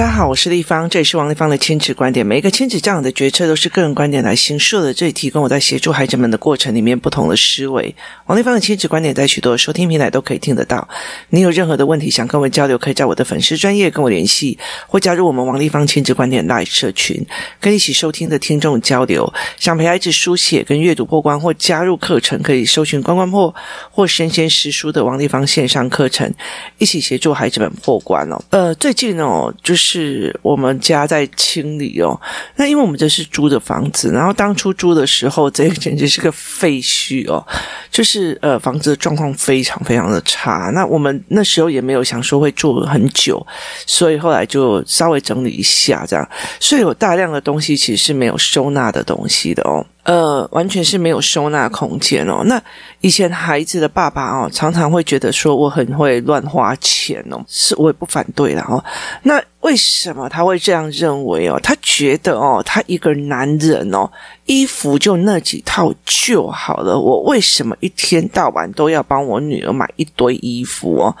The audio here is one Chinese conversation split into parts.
大家好，我是立方，这里是王立方的亲子观点。每一个亲子这样的决策都是个人观点来形设的，这里提供我在协助孩子们的过程里面不同的思维。王立方的亲子观点在许多收听平台都可以听得到。你有任何的问题想跟我交流，可以在我的粉丝专业跟我联系，或加入我们王立方亲子观点 Live 社群，跟一起收听的听众交流。想陪孩子书写跟阅读破关，或加入课程，可以搜寻关关破或生鲜识书的王立方线上课程，一起协助孩子们破关哦。呃，最近哦，就是。是我们家在清理哦，那因为我们这是租的房子，然后当初租的时候，这个简直是个废墟哦，就是呃房子的状况非常非常的差。那我们那时候也没有想说会住很久，所以后来就稍微整理一下这样，所以有大量的东西其实是没有收纳的东西的哦。呃，完全是没有收纳空间哦。那以前孩子的爸爸哦，常常会觉得说我很会乱花钱哦，是我也不反对啦哦。那为什么他会这样认为哦？他觉得哦，他一个男人哦，衣服就那几套就好了。我为什么一天到晚都要帮我女儿买一堆衣服哦？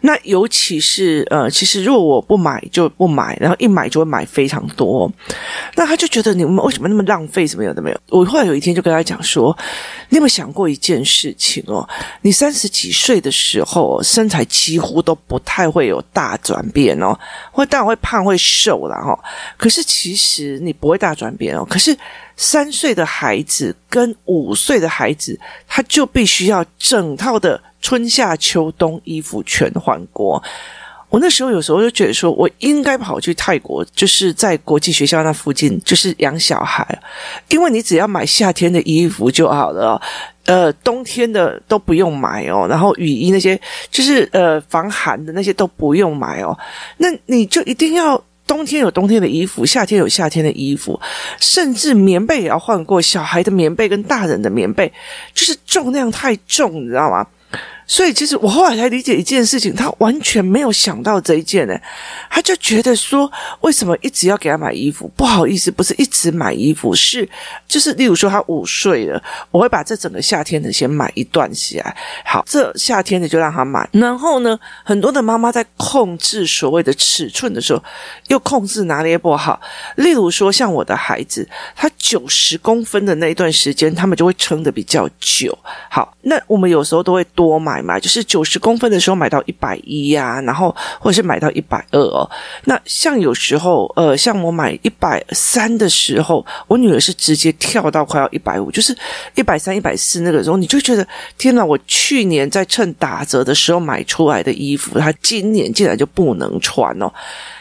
那尤其是呃，其实如果我不买就不买，然后一买就会买非常多，那他就觉得你们为什么那么浪费？什么有的没有？我后来有一天就跟他讲说，你有没有想过一件事情哦？你三十几岁的时候，身材几乎都不太会有大转变哦，会当然会胖会瘦了哈。可是其实你不会大转变哦。可是三岁的孩子跟五岁的孩子，他就必须要整套的。春夏秋冬衣服全换过，我那时候有时候就觉得说，我应该跑去泰国，就是在国际学校那附近，就是养小孩，因为你只要买夏天的衣服就好了，呃，冬天的都不用买哦，然后雨衣那些，就是呃防寒的那些都不用买哦，那你就一定要冬天有冬天的衣服，夏天有夏天的衣服，甚至棉被也要换过，小孩的棉被跟大人的棉被，就是重量太重，你知道吗？所以，其实我后来才理解一件事情，他完全没有想到这一件呢。他就觉得说，为什么一直要给他买衣服？不好意思，不是一直买衣服，是就是，例如说他五岁了，我会把这整个夏天的先买一段起来。好，这夏天的就让他买。然后呢，很多的妈妈在控制所谓的尺寸的时候，又控制拿捏不好。例如说，像我的孩子，他九十公分的那一段时间，他们就会撑得比较久。好，那我们有时候都会多买。买就是九十公分的时候买到一百一呀，然后或者是买到一百二哦。那像有时候，呃，像我买一百三的时候，我女儿是直接跳到快要一百五，就是一百三、一百四那个时候，你就觉得天哪！我去年在趁打折的时候买出来的衣服，她今年竟然就不能穿哦。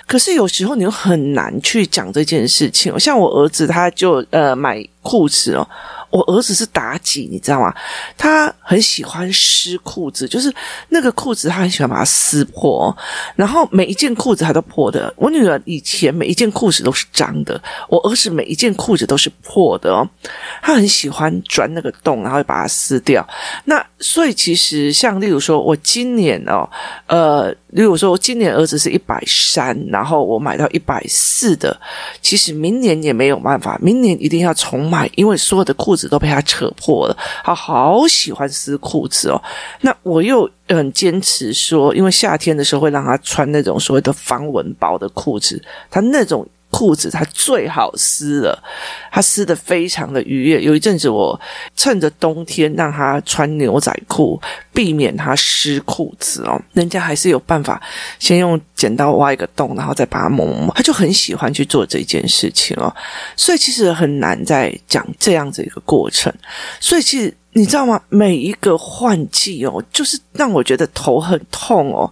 可是有时候你又很难去讲这件事情哦。像我儿子，他就呃买裤子哦。我儿子是妲己，你知道吗？他很喜欢撕裤子，就是那个裤子，他很喜欢把它撕破，然后每一件裤子他都破的。我女儿以前每一件裤子都是脏的，我儿子每一件裤子都是破的哦。他很喜欢钻那个洞，然后把它撕掉。那所以其实像例如说，我今年哦，呃，例如说我今年儿子是一百三，然后我买到一百四的，其实明年也没有办法，明年一定要重买，因为所有的裤子。都被他扯破了，他好喜欢撕裤子哦。那我又很坚持说，因为夏天的时候会让他穿那种所谓的防蚊包的裤子，他那种。裤子它最好撕了，它撕得非常的愉悦。有一阵子我趁着冬天让他穿牛仔裤，避免他湿裤子哦。人家还是有办法，先用剪刀挖一个洞，然后再把它抹抹。他就很喜欢去做这件事情哦。所以其实很难在讲这样子一个过程。所以其实你知道吗？每一个换季哦，就是让我觉得头很痛哦。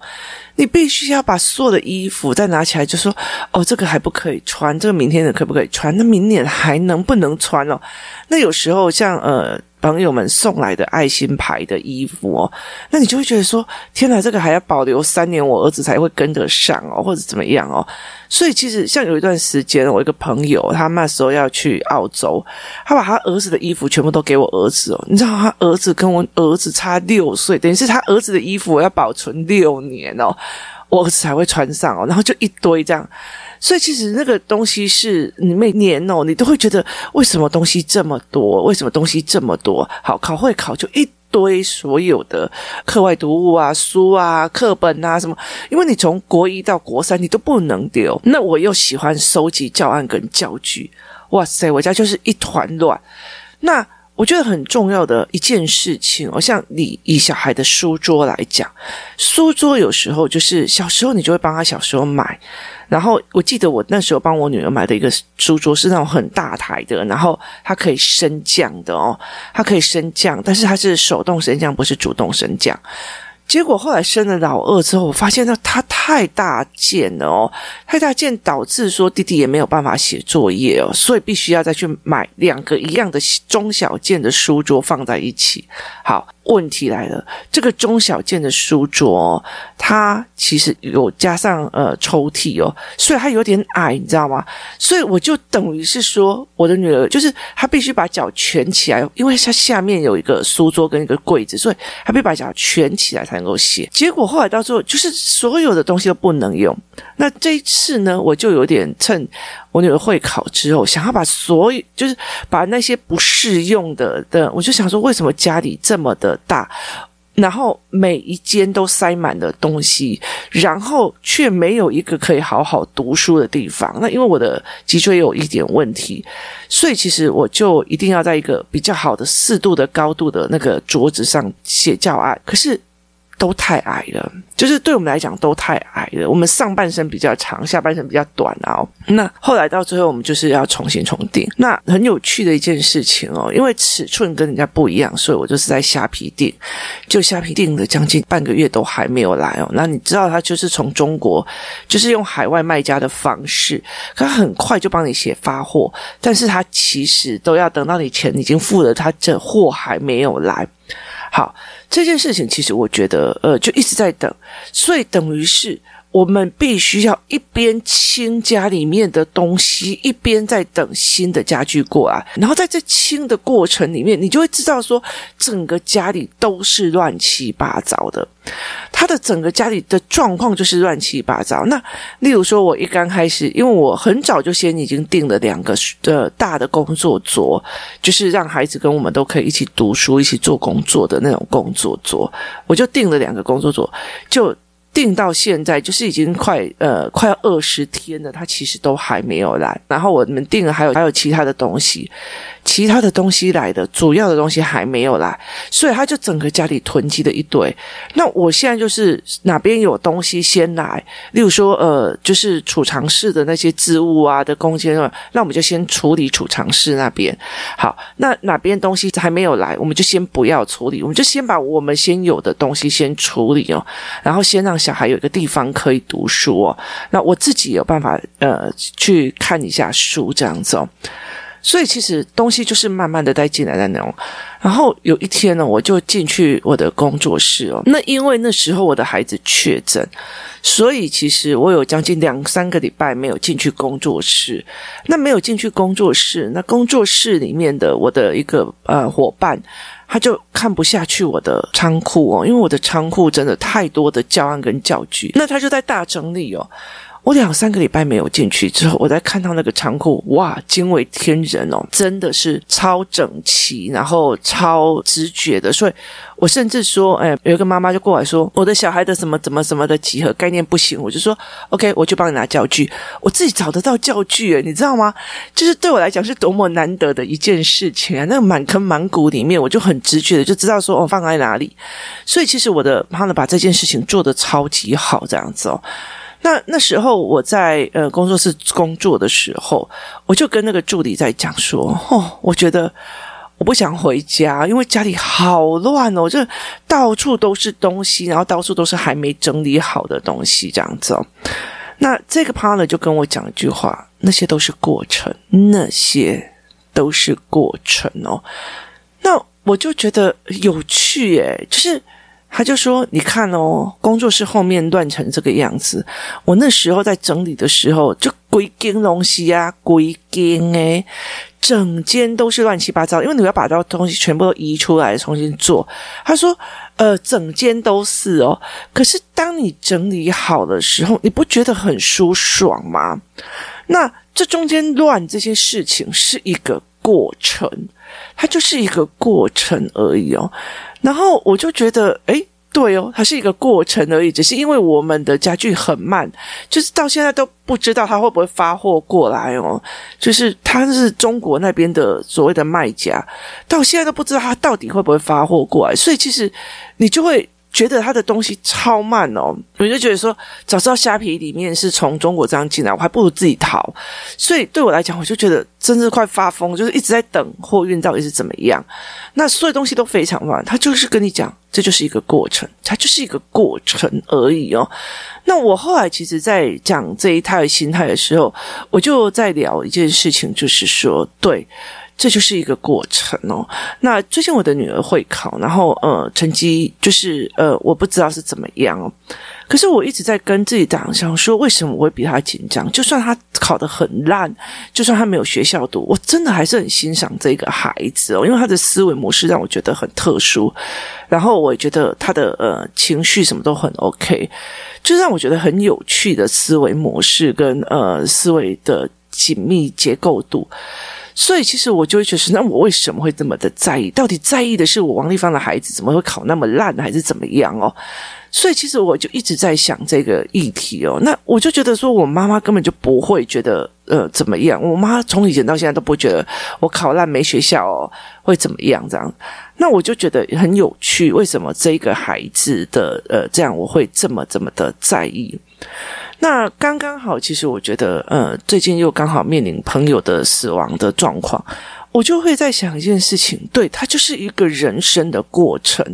你必须要把所有的衣服再拿起来，就说：“哦，这个还不可以穿，这个明天的可不可以穿？那明年还能不能穿哦？”那有时候像呃。朋友们送来的爱心牌的衣服哦，那你就会觉得说：天哪，这个还要保留三年，我儿子才会跟得上哦，或者怎么样哦？所以其实像有一段时间，我一个朋友，他那时候要去澳洲，他把他儿子的衣服全部都给我儿子哦。你知道他儿子跟我儿子差六岁，等于是他儿子的衣服我要保存六年哦，我儿子才会穿上哦。然后就一堆这样。所以其实那个东西是你每年哦，你都会觉得为什么东西这么多？为什么东西这么多？好，考会考就一堆所有的课外读物啊、书啊、课本啊什么，因为你从国一到国三你都不能丢。那我又喜欢收集教案跟教具，哇塞，我家就是一团乱。那我觉得很重要的一件事情，哦，像你以小孩的书桌来讲，书桌有时候就是小时候你就会帮他小时候买，然后我记得我那时候帮我女儿买的一个书桌是那种很大台的，然后它可以升降的哦，它可以升降，但是它是手动升降，不是主动升降。结果后来生了老二之后，我发现到他太大件了哦，太大件导致说弟弟也没有办法写作业哦，所以必须要再去买两个一样的中小件的书桌放在一起。好。问题来了，这个中小件的书桌哦，它其实有加上呃抽屉哦，所以它有点矮，你知道吗？所以我就等于是说，我的女儿就是她必须把脚蜷起来，因为她下面有一个书桌跟一个柜子，所以她必须把脚蜷起来才能够写。结果后来到最后，就是所有的东东西都不能用。那这一次呢，我就有点趁。我女儿会考之后，想要把所有，就是把那些不适用的的，我就想说，为什么家里这么的大，然后每一间都塞满了东西，然后却没有一个可以好好读书的地方？那因为我的脊椎有一点问题，所以其实我就一定要在一个比较好的四度的高度的那个桌子上写教案。可是。都太矮了，就是对我们来讲都太矮了。我们上半身比较长，下半身比较短啊。那后来到最后，我们就是要重新重订。那很有趣的一件事情哦，因为尺寸跟人家不一样，所以我就是在虾皮订，就虾皮订了将近半个月都还没有来哦。那你知道他就是从中国，就是用海外卖家的方式，他很快就帮你写发货，但是他其实都要等到你钱已经付了，他这货还没有来。好，这件事情其实我觉得，呃，就一直在等，所以等于是。我们必须要一边清家里面的东西，一边在等新的家具过来。然后在这清的过程里面，你就会知道说，整个家里都是乱七八糟的。他的整个家里的状况就是乱七八糟。那例如说，我一刚开始，因为我很早就先已经订了两个的大的工作桌，就是让孩子跟我们都可以一起读书、一起做工作的那种工作桌，我就订了两个工作桌，就。订到现在就是已经快呃快要二十天了，他其实都还没有来。然后我们订了还有还有其他的东西，其他的东西来的，主要的东西还没有来，所以他就整个家里囤积了一堆。那我现在就是哪边有东西先来，例如说呃就是储藏室的那些置物啊的空间啊，那我们就先处理储藏室那边。好，那哪边东西还没有来，我们就先不要处理，我们就先把我们先有的东西先处理哦，然后先让。小孩有一个地方可以读书哦，那我自己有办法呃去看一下书这样子哦，所以其实东西就是慢慢的带进来的那种。然后有一天呢，我就进去我的工作室哦，那因为那时候我的孩子确诊，所以其实我有将近两三个礼拜没有进去工作室。那没有进去工作室，那工作室里面的我的一个呃伙伴。他就看不下去我的仓库哦，因为我的仓库真的太多的教案跟教具，那他就在大整理哦。我两三个礼拜没有进去之后，我再看到那个仓库，哇，惊为天人哦，真的是超整齐，然后超直觉的。所以我甚至说，哎，有一个妈妈就过来说，我的小孩的什么怎么什么的几何概念不行，我就说，OK，我就帮你拿教具，我自己找得到教具，诶，你知道吗？就是对我来讲是多么难得的一件事情啊！那个满坑满谷里面，我就很直觉的就知道说，我放在哪里。所以其实我的妈妈把这件事情做得超级好，这样子哦。那那时候我在呃工作室工作的时候，我就跟那个助理在讲说，哦，我觉得我不想回家，因为家里好乱哦，就到处都是东西，然后到处都是还没整理好的东西，这样子哦。那这个 partner 就跟我讲一句话，那些都是过程，那些都是过程哦。那我就觉得有趣诶，就是。他就说：“你看哦，工作室后面乱成这个样子。我那时候在整理的时候，就规间东西啊，规间诶，整间都是乱七八糟。因为你要把这东西全部都移出来重新做。”他说：“呃，整间都是哦。可是当你整理好的时候，你不觉得很舒爽吗？那这中间乱这些事情是一个。”过程，它就是一个过程而已哦。然后我就觉得，诶。对哦，它是一个过程而已，只是因为我们的家具很慢，就是到现在都不知道他会不会发货过来哦。就是他是中国那边的所谓的卖家，到现在都不知道他到底会不会发货过来，所以其实你就会。觉得他的东西超慢哦，我就觉得说，早知道虾皮里面是从中国这样进来，我还不如自己淘。所以对我来讲，我就觉得真是快发疯，就是一直在等货运到底是怎么样。那所有东西都非常慢，他就是跟你讲，这就是一个过程，它就是一个过程而已哦。那我后来其实，在讲这一套心态的时候，我就在聊一件事情，就是说，对。这就是一个过程哦。那最近我的女儿会考，然后呃，成绩就是呃，我不知道是怎么样哦。可是我一直在跟自己讲，想说为什么我会比她紧张？就算她考得很烂，就算她没有学校读，我真的还是很欣赏这个孩子哦，因为她的思维模式让我觉得很特殊。然后我也觉得她的呃情绪什么都很 OK，就让我觉得很有趣的思维模式跟呃思维的紧密结构度。所以，其实我就会觉得，那我为什么会这么的在意？到底在意的是我王丽芳的孩子怎么会考那么烂，还是怎么样哦？所以，其实我就一直在想这个议题哦。那我就觉得说，我妈妈根本就不会觉得呃怎么样。我妈从以前到现在都不会觉得我考烂没学校哦会怎么样这样。那我就觉得很有趣，为什么这个孩子的呃这样我会这么这么的在意？那刚刚好，其实我觉得，呃，最近又刚好面临朋友的死亡的状况，我就会在想一件事情，对，它就是一个人生的过程，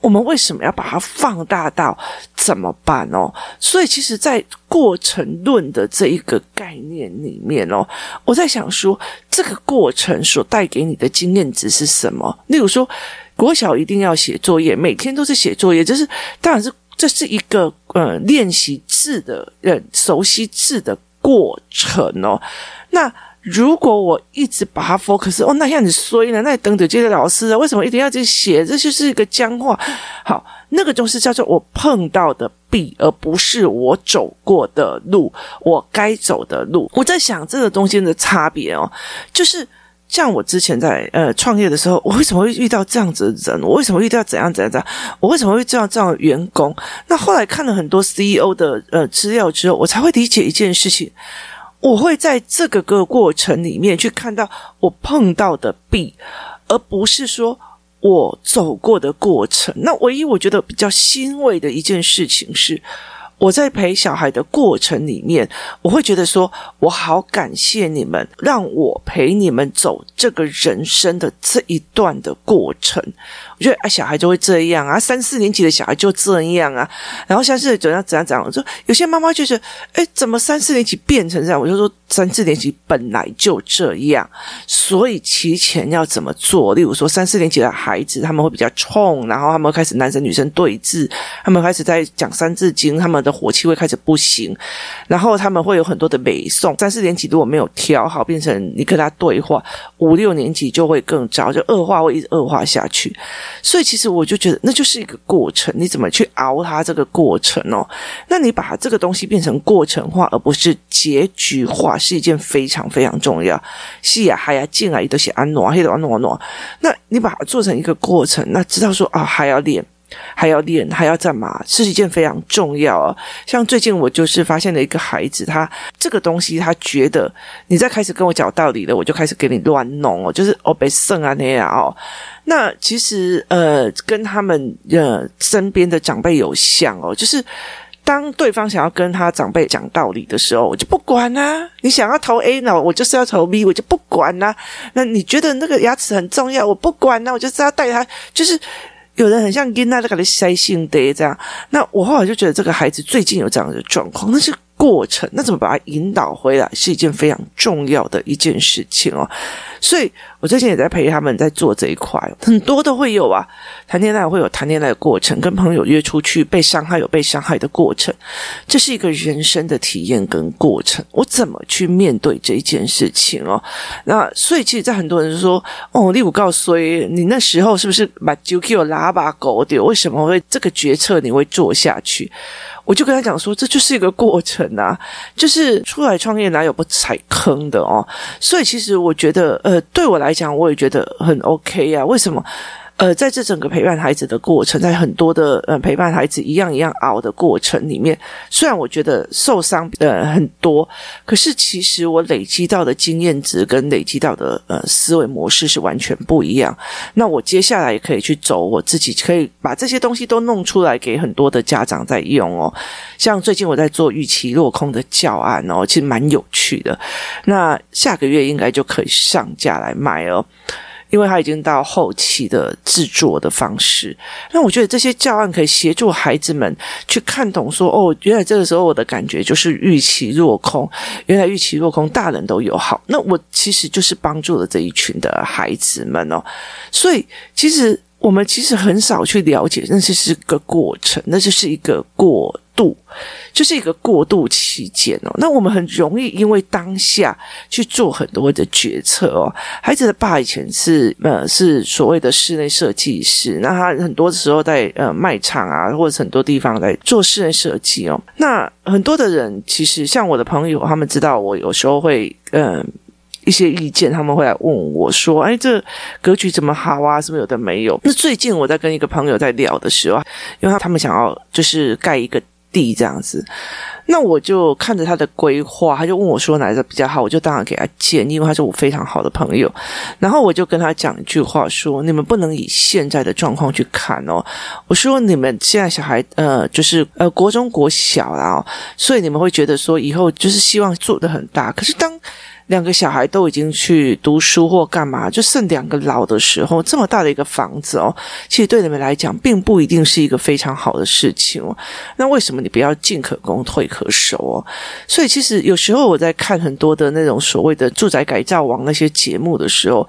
我们为什么要把它放大到怎么办哦？所以，其实，在过程论的这一个概念里面哦，我在想说，这个过程所带给你的经验值是什么？例如说，国小一定要写作业，每天都是写作业，就是当然是。这是一个呃练习字的呃熟悉字的过程哦。那如果我一直把它 focus 哦，那样子衰了，那等等着接着老师啊？为什么一定要去写？这就是一个僵化。好，那个就是叫做我碰到的壁，而不是我走过的路，我该走的路。我在想这个东西的差别哦，就是。像我之前在呃创业的时候，我为什么会遇到这样子的人？我为什么遇到怎样怎样怎样？我为什么会这样这样的员工？那后来看了很多 CEO 的呃资料之后，我才会理解一件事情。我会在这个个过程里面去看到我碰到的壁，而不是说我走过的过程。那唯一我觉得比较欣慰的一件事情是。我在陪小孩的过程里面，我会觉得说，我好感谢你们，让我陪你们走这个人生的这一段的过程。我觉得啊，小孩就会这样啊，三四年级的小孩就这样啊，然后像是怎样怎样怎样。我说有些妈妈就是，哎，怎么三四年级变成这样？我就说三四年级本来就这样，所以提前要怎么做？例如说三四年级的孩子他们会比较冲，然后他们会开始男生女生对峙，他们开始在讲三字经，他们的火气会开始不行，然后他们会有很多的美颂。三四年级如果没有调好，变成你跟他对话，五六年级就会更糟，就恶化会一直恶化下去。所以其实我就觉得那就是一个过程，你怎么去熬它这个过程哦？那你把这个东西变成过程化，而不是结局化，是一件非常非常重要。是呀，还要进来都是安诺，黑的安诺诺。那你把它做成一个过程，那知道说啊，还要练，还要练，还要干嘛？是一件非常重要啊。像最近我就是发现了一个孩子，他这个东西他觉得你在开始跟我讲道理了，我就开始给你乱弄哦，就是哦被剩啊那样哦。那其实呃，跟他们呃身边的长辈有像哦，就是当对方想要跟他长辈讲道理的时候，我就不管啊。你想要投 A 呢，我就是要投 B，我就不管啊。那你觉得那个牙齿很重要，我不管啊，我就是要带他。就是有人很像跟他那个的塞性的这样。那我后来就觉得这个孩子最近有这样的状况，那是。过程，那怎么把它引导回来，是一件非常重要的一件事情哦。所以我最近也在陪他们在做这一块，很多都会有啊。谈恋爱会有谈恋爱的过程，跟朋友约出去被伤害有被伤害的过程，这是一个人生的体验跟过程。我怎么去面对这一件事情哦？那所以其实，在很多人说哦，你有够衰，你那时候是不是把九 Q 拉把狗丢？为什么会这个决策你会做下去？我就跟他讲说，这就是一个过程啊，就是出来创业哪有不踩坑的哦。所以其实我觉得，呃。对我来讲，我也觉得很 OK 呀、啊。为什么？呃，在这整个陪伴孩子的过程，在很多的呃陪伴孩子一样一样熬的过程里面，虽然我觉得受伤呃很多，可是其实我累积到的经验值跟累积到的呃思维模式是完全不一样。那我接下来也可以去走我自己，可以把这些东西都弄出来给很多的家长在用哦。像最近我在做预期落空的教案哦，其实蛮有趣的。那下个月应该就可以上架来卖哦。因为他已经到后期的制作的方式，那我觉得这些教案可以协助孩子们去看懂说，哦，原来这个时候我的感觉就是预期落空，原来预期落空，大人都有好，那我其实就是帮助了这一群的孩子们哦，所以其实我们其实很少去了解，那就是个过程，那就是一个过。度就是一个过渡期间哦，那我们很容易因为当下去做很多的决策哦。孩子的爸以前是呃是所谓的室内设计师，那他很多时候在呃卖场啊，或者很多地方来做室内设计哦。那很多的人其实像我的朋友，他们知道我有时候会嗯、呃、一些意见，他们会来问我说：“哎，这格局怎么好啊？是不是有的没有？”那最近我在跟一个朋友在聊的时候，因为他他们想要就是盖一个。地这样子，那我就看着他的规划，他就问我说哪一个比较好，我就当然给他建议，因为他是我非常好的朋友。然后我就跟他讲一句话说：你们不能以现在的状况去看哦。我说你们现在小孩呃，就是呃国中国小啦，所以你们会觉得说以后就是希望做的很大，可是当。两个小孩都已经去读书或干嘛，就剩两个老的时候，这么大的一个房子哦，其实对你们来讲，并不一定是一个非常好的事情哦。那为什么你不要进可攻退可守哦？所以其实有时候我在看很多的那种所谓的住宅改造王那些节目的时候，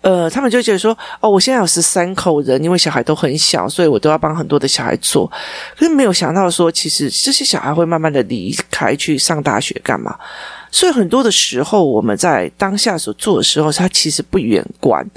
呃，他们就觉得说，哦，我现在有十三口人，因为小孩都很小，所以我都要帮很多的小孩做，可是没有想到说，其实这些小孩会慢慢的离开去上大学干嘛？所以很多的时候，我们在当下所做的时候，它其实不远观。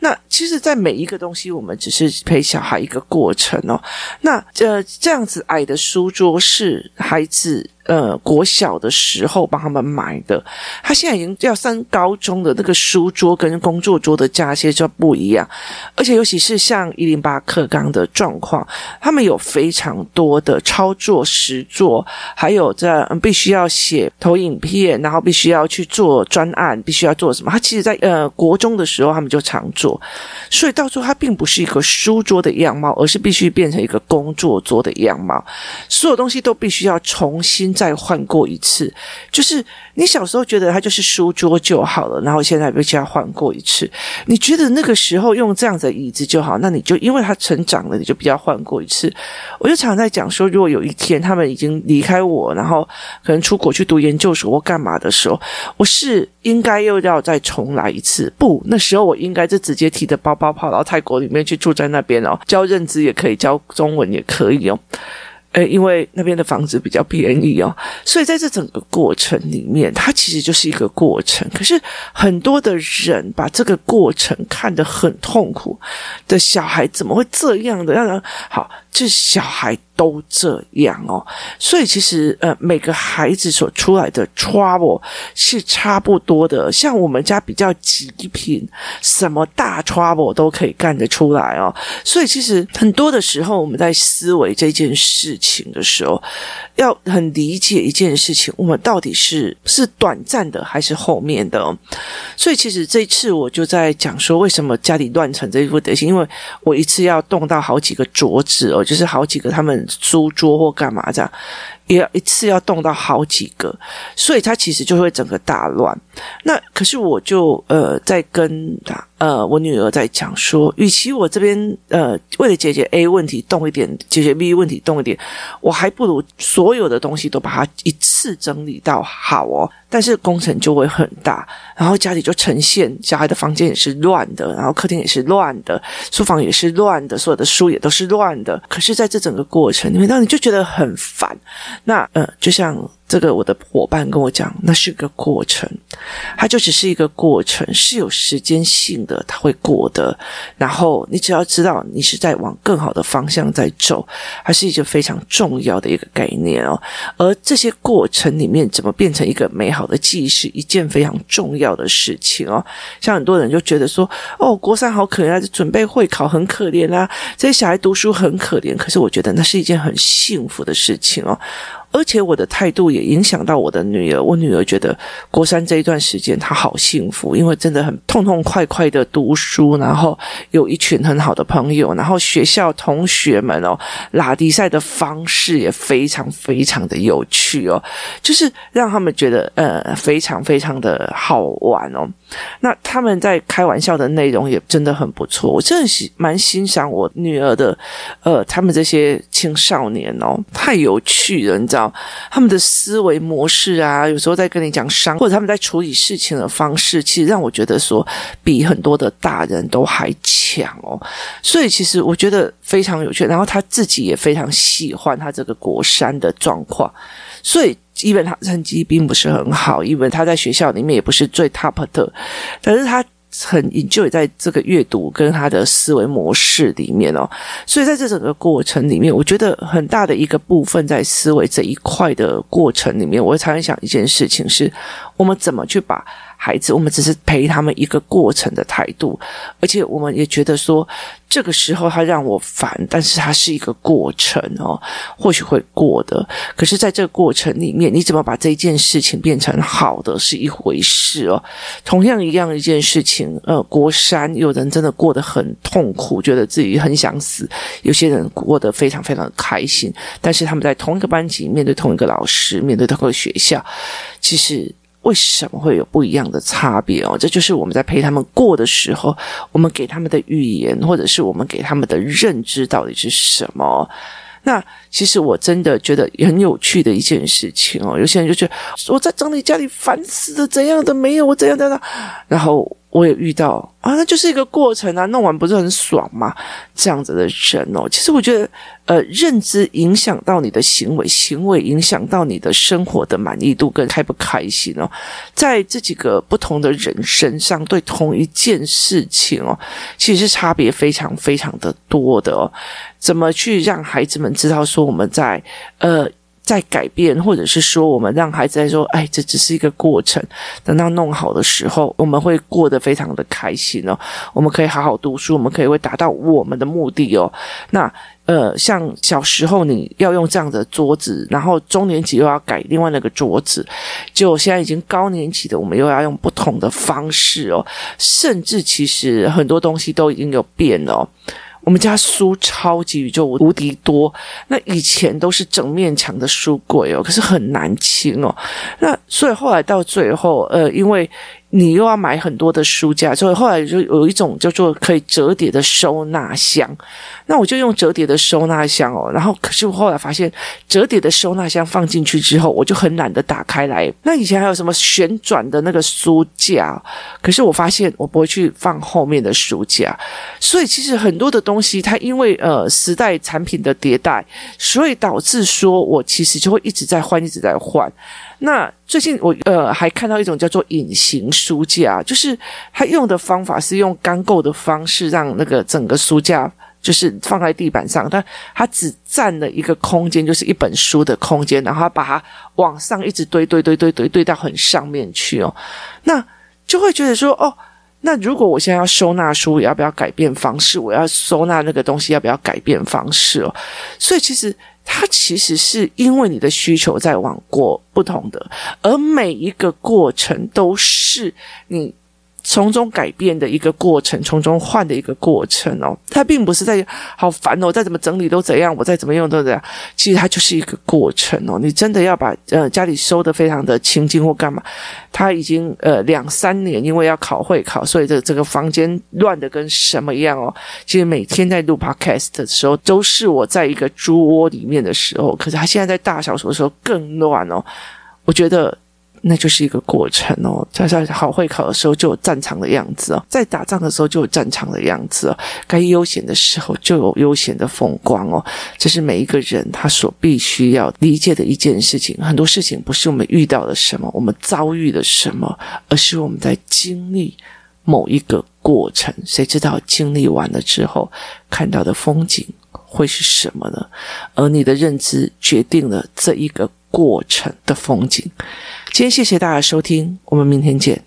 那其实，在每一个东西，我们只是陪小孩一个过程哦。那呃，这样子矮的书桌是孩子。呃，国小的时候帮他们买的，他现在已经要上高中的那个书桌跟工作桌的架些就不一样，而且尤其是像一零八课纲的状况，他们有非常多的操作实作，还有在、必须要写投影片，然后必须要去做专案，必须要做什么？他其实在呃国中的时候他们就常做，所以到时候他并不是一个书桌的样貌，而是必须变成一个工作桌的样貌，所有东西都必须要重新。再换过一次，就是你小时候觉得它就是书桌就好了，然后现在必须要换过一次。你觉得那个时候用这样的椅子就好，那你就因为他成长了，你就比较换过一次。我就常常在讲说，如果有一天他们已经离开我，然后可能出国去读研究所或干嘛的时候，我是应该又要再重来一次？不，那时候我应该就直接提着包包跑到泰国里面去住在那边哦，教认知也可以，教中文也可以哦。诶，因为那边的房子比较便宜哦，所以在这整个过程里面，它其实就是一个过程。可是很多的人把这个过程看得很痛苦的小孩，怎么会这样的？让人好，这小孩。都这样哦，所以其实呃，每个孩子所出来的 trouble 是差不多的。像我们家比较极品，什么大 trouble 都可以干得出来哦。所以其实很多的时候，我们在思维这件事情的时候，要很理解一件事情：我们到底是是短暂的还是后面的？所以其实这次我就在讲说，为什么家里乱成这副德行？因为我一次要动到好几个桌子哦，就是好几个他们。书桌或干嘛这样，也要一次要动到好几个，所以他其实就会整个大乱。那可是我就呃在跟他呃我女儿在讲说，与其我这边呃为了解决 A 问题动一点，解决 B 问题动一点，我还不如所有的东西都把它一次整理到好哦。但是工程就会很大，然后家里就呈现小孩的房间也是乱的，然后客厅也是乱的，书房也是乱的，所有的书也都是乱的。可是，在这整个过程里面，当你就觉得很烦。那呃，就像。这个我的伙伴跟我讲，那是个过程，它就只是一个过程，是有时间性的，它会过的。然后你只要知道你是在往更好的方向在走，它是一个非常重要的一个概念哦。而这些过程里面怎么变成一个美好的记忆，是一件非常重要的事情哦。像很多人就觉得说，哦，国三好可怜啊，准备会考很可怜啊，这些小孩读书很可怜。可是我觉得那是一件很幸福的事情哦。而且我的态度也影响到我的女儿。我女儿觉得国三这一段时间她好幸福，因为真的很痛痛快快的读书，然后有一群很好的朋友，然后学校同学们哦，拉迪赛的方式也非常非常的有趣哦，就是让他们觉得呃非常非常的好玩哦。那他们在开玩笑的内容也真的很不错，我真的喜蛮欣赏我女儿的，呃，他们这些青少年哦，太有趣了，你知道。他们的思维模式啊，有时候在跟你讲商，或者他们在处理事情的方式，其实让我觉得说比很多的大人都还强哦。所以其实我觉得非常有趣。然后他自己也非常喜欢他这个国山的状况，所以因为他成绩并不是很好，因为他在学校里面也不是最 top 的，但是他。很就也在这个阅读跟他的思维模式里面哦，所以在这整个过程里面，我觉得很大的一个部分在思维这一块的过程里面，我常常想一件事情是，我们怎么去把。孩子，我们只是陪他们一个过程的态度，而且我们也觉得说，这个时候他让我烦，但是它是一个过程哦，或许会过的。可是，在这个过程里面，你怎么把这件事情变成好的是一回事哦。同样一样一件事情，呃，国山有人真的过得很痛苦，觉得自己很想死；有些人过得非常非常开心，但是他们在同一个班级，面对同一个老师，面对同一个学校，其实。为什么会有不一样的差别哦？这就是我们在陪他们过的时候，我们给他们的语言，或者是我们给他们的认知到底是什么？那其实我真的觉得很有趣的一件事情哦。有些人就觉得我在整理家里烦死了，怎样的没有我怎样的，然后。我也遇到啊，那就是一个过程啊，弄完不是很爽吗？这样子的人哦，其实我觉得，呃，认知影响到你的行为，行为影响到你的生活的满意度跟开不开心哦，在这几个不同的人身上，对同一件事情哦，其实差别非常非常的多的哦。怎么去让孩子们知道说我们在呃。在改变，或者是说，我们让孩子来说，哎，这只是一个过程。等到弄好的时候，我们会过得非常的开心哦。我们可以好好读书，我们可以会达到我们的目的哦。那呃，像小时候你要用这样的桌子，然后中年级又要改另外那个桌子，就现在已经高年级的，我们又要用不同的方式哦。甚至其实很多东西都已经有变了哦。我们家书超级宇宙无敌多，那以前都是整面墙的书柜哦，可是很难清哦。那所以后来到最后，呃，因为你又要买很多的书架，所以后来就有一种叫做可以折叠的收纳箱。那我就用折叠的收纳箱哦，然后可是我后来发现，折叠的收纳箱放进去之后，我就很懒得打开来。那以前还有什么旋转的那个书架，可是我发现我不会去放后面的书架。所以其实很多的东西，它因为呃时代产品的迭代，所以导致说我其实就会一直在换，一直在换。那最近我呃还看到一种叫做隐形书架，就是它用的方法是用钢构的方式，让那个整个书架就是放在地板上，但它只占了一个空间，就是一本书的空间，然后把它往上一直堆堆堆堆堆堆，堆到很上面去哦，那就会觉得说哦。那如果我现在要收纳书，要不要改变方式？我要收纳那个东西，要不要改变方式哦？所以其实它其实是因为你的需求在往过不同的，而每一个过程都是你。从中改变的一个过程，从中换的一个过程哦，它并不是在好烦哦，再怎么整理都怎样，我再怎么用都怎样。其实它就是一个过程哦。你真的要把呃家里收得非常的清净或干嘛？他已经呃两三年，因为要考会考，所以这这个房间乱的跟什么一样哦。其实每天在录 podcast 的时候，都是我在一个猪窝里面的时候，可是他现在在大扫除的时候更乱哦。我觉得。那就是一个过程哦。在在好会考的时候就有战场的样子哦，在打仗的时候就有战场的样子哦，该悠闲的时候就有悠闲的风光哦。这是每一个人他所必须要理解的一件事情。很多事情不是我们遇到了什么，我们遭遇了什么，而是我们在经历某一个过程。谁知道经历完了之后看到的风景会是什么呢？而你的认知决定了这一个过程的风景。今天谢谢大家收听，我们明天见。